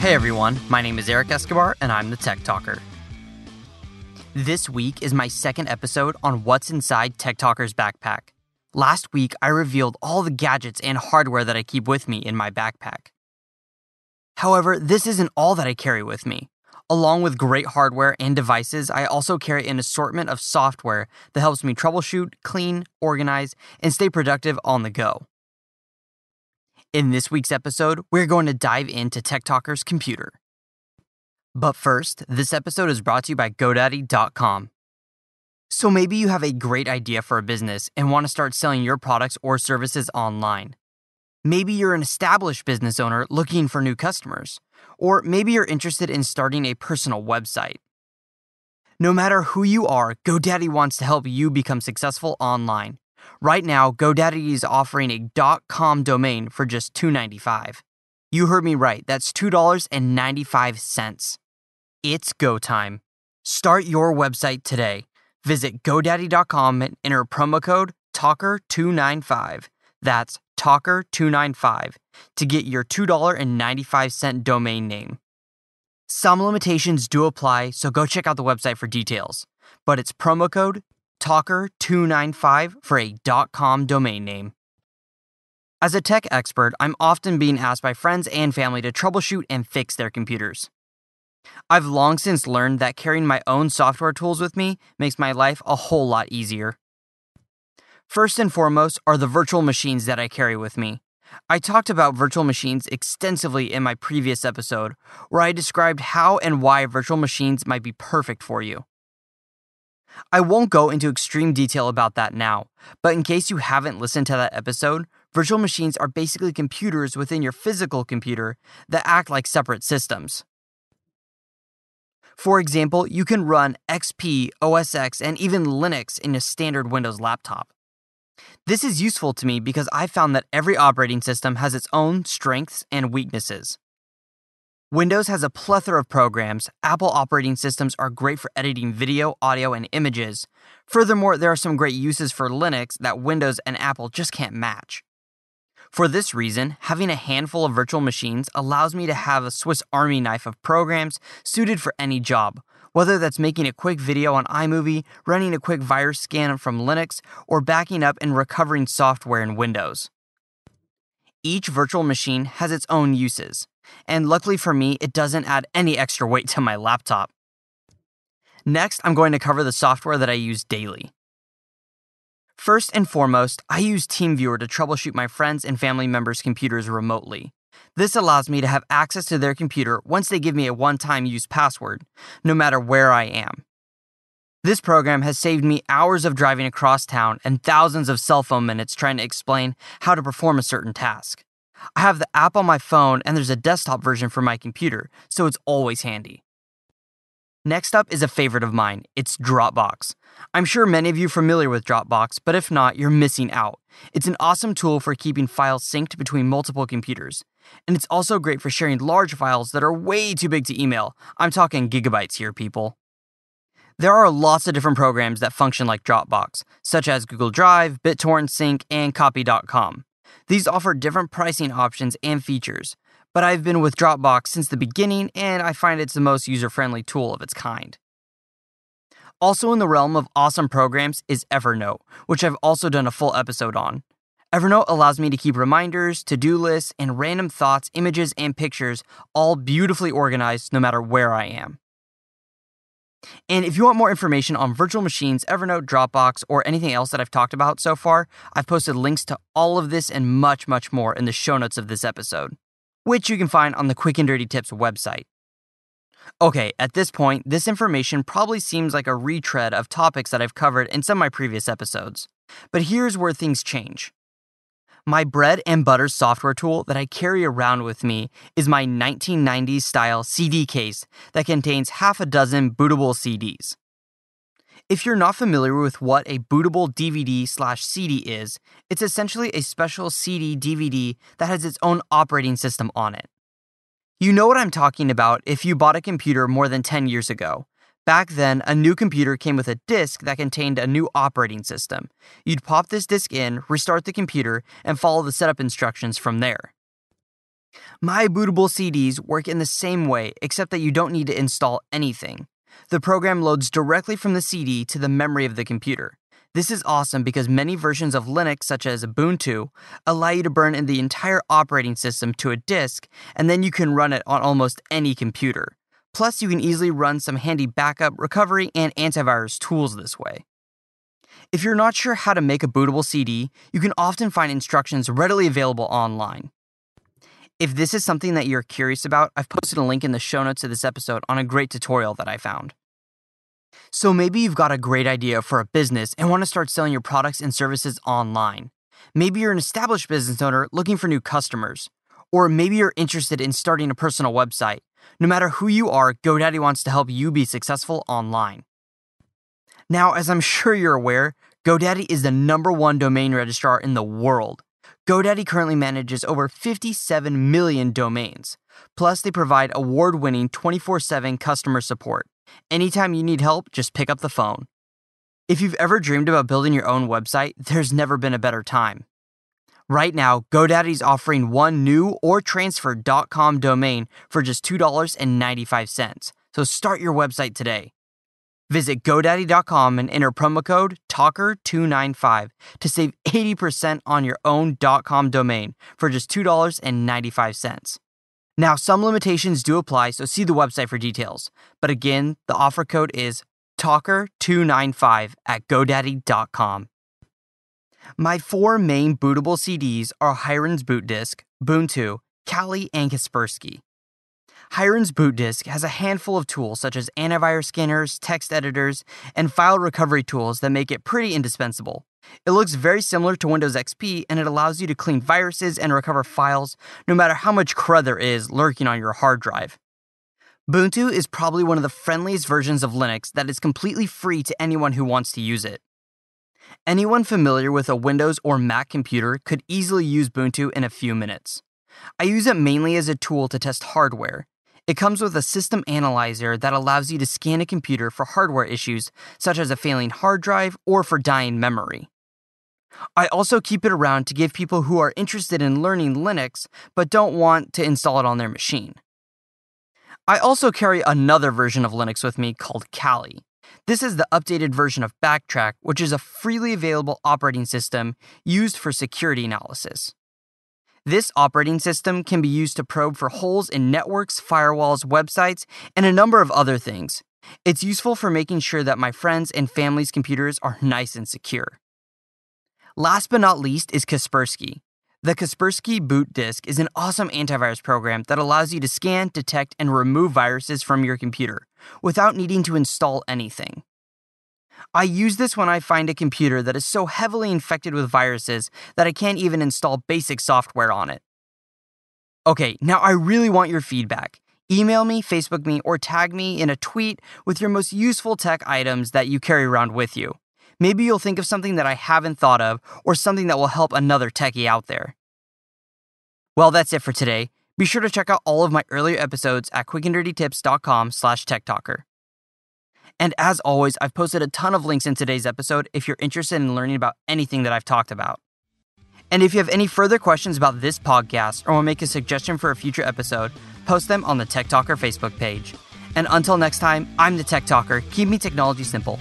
Hey everyone, my name is Eric Escobar and I'm the Tech Talker. This week is my second episode on what's inside Tech Talker's backpack. Last week, I revealed all the gadgets and hardware that I keep with me in my backpack. However, this isn't all that I carry with me. Along with great hardware and devices, I also carry an assortment of software that helps me troubleshoot, clean, organize, and stay productive on the go. In this week's episode, we're going to dive into Tech Talker's computer. But first, this episode is brought to you by GoDaddy.com. So maybe you have a great idea for a business and want to start selling your products or services online. Maybe you're an established business owner looking for new customers. Or maybe you're interested in starting a personal website. No matter who you are, GoDaddy wants to help you become successful online. Right now, GoDaddy is offering a .com domain for just $2.95. You heard me right, that's $2.95. It's go time. Start your website today. Visit GoDaddy.com and enter promo code TALKER295. That's Talker295 to get your $2.95 domain name. Some limitations do apply, so go check out the website for details. But it's promo code Talker295 for a .com domain name. As a tech expert, I'm often being asked by friends and family to troubleshoot and fix their computers. I've long since learned that carrying my own software tools with me makes my life a whole lot easier. First and foremost are the virtual machines that I carry with me. I talked about virtual machines extensively in my previous episode, where I described how and why virtual machines might be perfect for you. I won't go into extreme detail about that now, but in case you haven't listened to that episode, virtual machines are basically computers within your physical computer that act like separate systems. For example, you can run XP, OS X, and even Linux in a standard Windows laptop. This is useful to me because I found that every operating system has its own strengths and weaknesses. Windows has a plethora of programs. Apple operating systems are great for editing video, audio, and images. Furthermore, there are some great uses for Linux that Windows and Apple just can't match. For this reason, having a handful of virtual machines allows me to have a Swiss Army knife of programs suited for any job, whether that's making a quick video on iMovie, running a quick virus scan from Linux, or backing up and recovering software in Windows. Each virtual machine has its own uses, and luckily for me, it doesn't add any extra weight to my laptop. Next, I'm going to cover the software that I use daily. First and foremost, I use TeamViewer to troubleshoot my friends and family members' computers remotely. This allows me to have access to their computer once they give me a one time use password, no matter where I am. This program has saved me hours of driving across town and thousands of cell phone minutes trying to explain how to perform a certain task. I have the app on my phone and there's a desktop version for my computer, so it's always handy. Next up is a favorite of mine. It's Dropbox. I'm sure many of you are familiar with Dropbox, but if not, you're missing out. It's an awesome tool for keeping files synced between multiple computers. And it's also great for sharing large files that are way too big to email. I'm talking gigabytes here, people. There are lots of different programs that function like Dropbox, such as Google Drive, BitTorrent Sync, and Copy.com. These offer different pricing options and features, but I've been with Dropbox since the beginning and I find it's the most user friendly tool of its kind. Also, in the realm of awesome programs is Evernote, which I've also done a full episode on. Evernote allows me to keep reminders, to do lists, and random thoughts, images, and pictures all beautifully organized no matter where I am. And if you want more information on virtual machines, Evernote, Dropbox, or anything else that I've talked about so far, I've posted links to all of this and much, much more in the show notes of this episode which you can find on the Quick and Dirty Tips website. Okay, at this point, this information probably seems like a retread of topics that I've covered in some of my previous episodes. But here's where things change. My bread and butter software tool that I carry around with me is my 1990s style CD case that contains half a dozen bootable CDs. If you're not familiar with what a bootable DVD slash CD is, it's essentially a special CD DVD that has its own operating system on it. You know what I'm talking about if you bought a computer more than 10 years ago. Back then, a new computer came with a disk that contained a new operating system. You'd pop this disk in, restart the computer, and follow the setup instructions from there. My bootable CDs work in the same way, except that you don't need to install anything. The program loads directly from the CD to the memory of the computer. This is awesome because many versions of Linux, such as Ubuntu, allow you to burn in the entire operating system to a disk, and then you can run it on almost any computer. Plus, you can easily run some handy backup, recovery, and antivirus tools this way. If you're not sure how to make a bootable CD, you can often find instructions readily available online. If this is something that you're curious about, I've posted a link in the show notes of this episode on a great tutorial that I found. So maybe you've got a great idea for a business and want to start selling your products and services online. Maybe you're an established business owner looking for new customers. Or maybe you're interested in starting a personal website. No matter who you are, GoDaddy wants to help you be successful online. Now, as I'm sure you're aware, GoDaddy is the number one domain registrar in the world. GoDaddy currently manages over 57 million domains. Plus, they provide award winning 24 7 customer support. Anytime you need help, just pick up the phone. If you've ever dreamed about building your own website, there's never been a better time. Right now, GoDaddy's offering one new or transferred.com domain for just $2.95. So start your website today. Visit GoDaddy.com and enter promo code TALKER295 to save 80% on your own .com domain for just $2.95. Now, some limitations do apply, so see the website for details. But again, the offer code is TALKER295 at GoDaddy.com. My four main bootable CDs are Hiren's Boot Disk, Ubuntu, Kali, and Kaspersky. Hiren's boot disk has a handful of tools such as antivirus scanners, text editors, and file recovery tools that make it pretty indispensable. It looks very similar to Windows XP and it allows you to clean viruses and recover files no matter how much crud there is lurking on your hard drive. Ubuntu is probably one of the friendliest versions of Linux that is completely free to anyone who wants to use it. Anyone familiar with a Windows or Mac computer could easily use Ubuntu in a few minutes. I use it mainly as a tool to test hardware, it comes with a system analyzer that allows you to scan a computer for hardware issues, such as a failing hard drive or for dying memory. I also keep it around to give people who are interested in learning Linux but don't want to install it on their machine. I also carry another version of Linux with me called Kali. This is the updated version of Backtrack, which is a freely available operating system used for security analysis. This operating system can be used to probe for holes in networks, firewalls, websites, and a number of other things. It's useful for making sure that my friends' and family's computers are nice and secure. Last but not least is Kaspersky. The Kaspersky Boot Disk is an awesome antivirus program that allows you to scan, detect, and remove viruses from your computer without needing to install anything. I use this when I find a computer that is so heavily infected with viruses that I can't even install basic software on it. Okay, now I really want your feedback. Email me, Facebook me, or tag me in a tweet with your most useful tech items that you carry around with you. Maybe you'll think of something that I haven't thought of or something that will help another techie out there. Well, that's it for today. Be sure to check out all of my earlier episodes at quickanddirtytips.com slash techtalker. And as always, I've posted a ton of links in today's episode if you're interested in learning about anything that I've talked about. And if you have any further questions about this podcast or want to make a suggestion for a future episode, post them on the Tech Talker Facebook page. And until next time, I'm the Tech Talker. Keep me technology simple.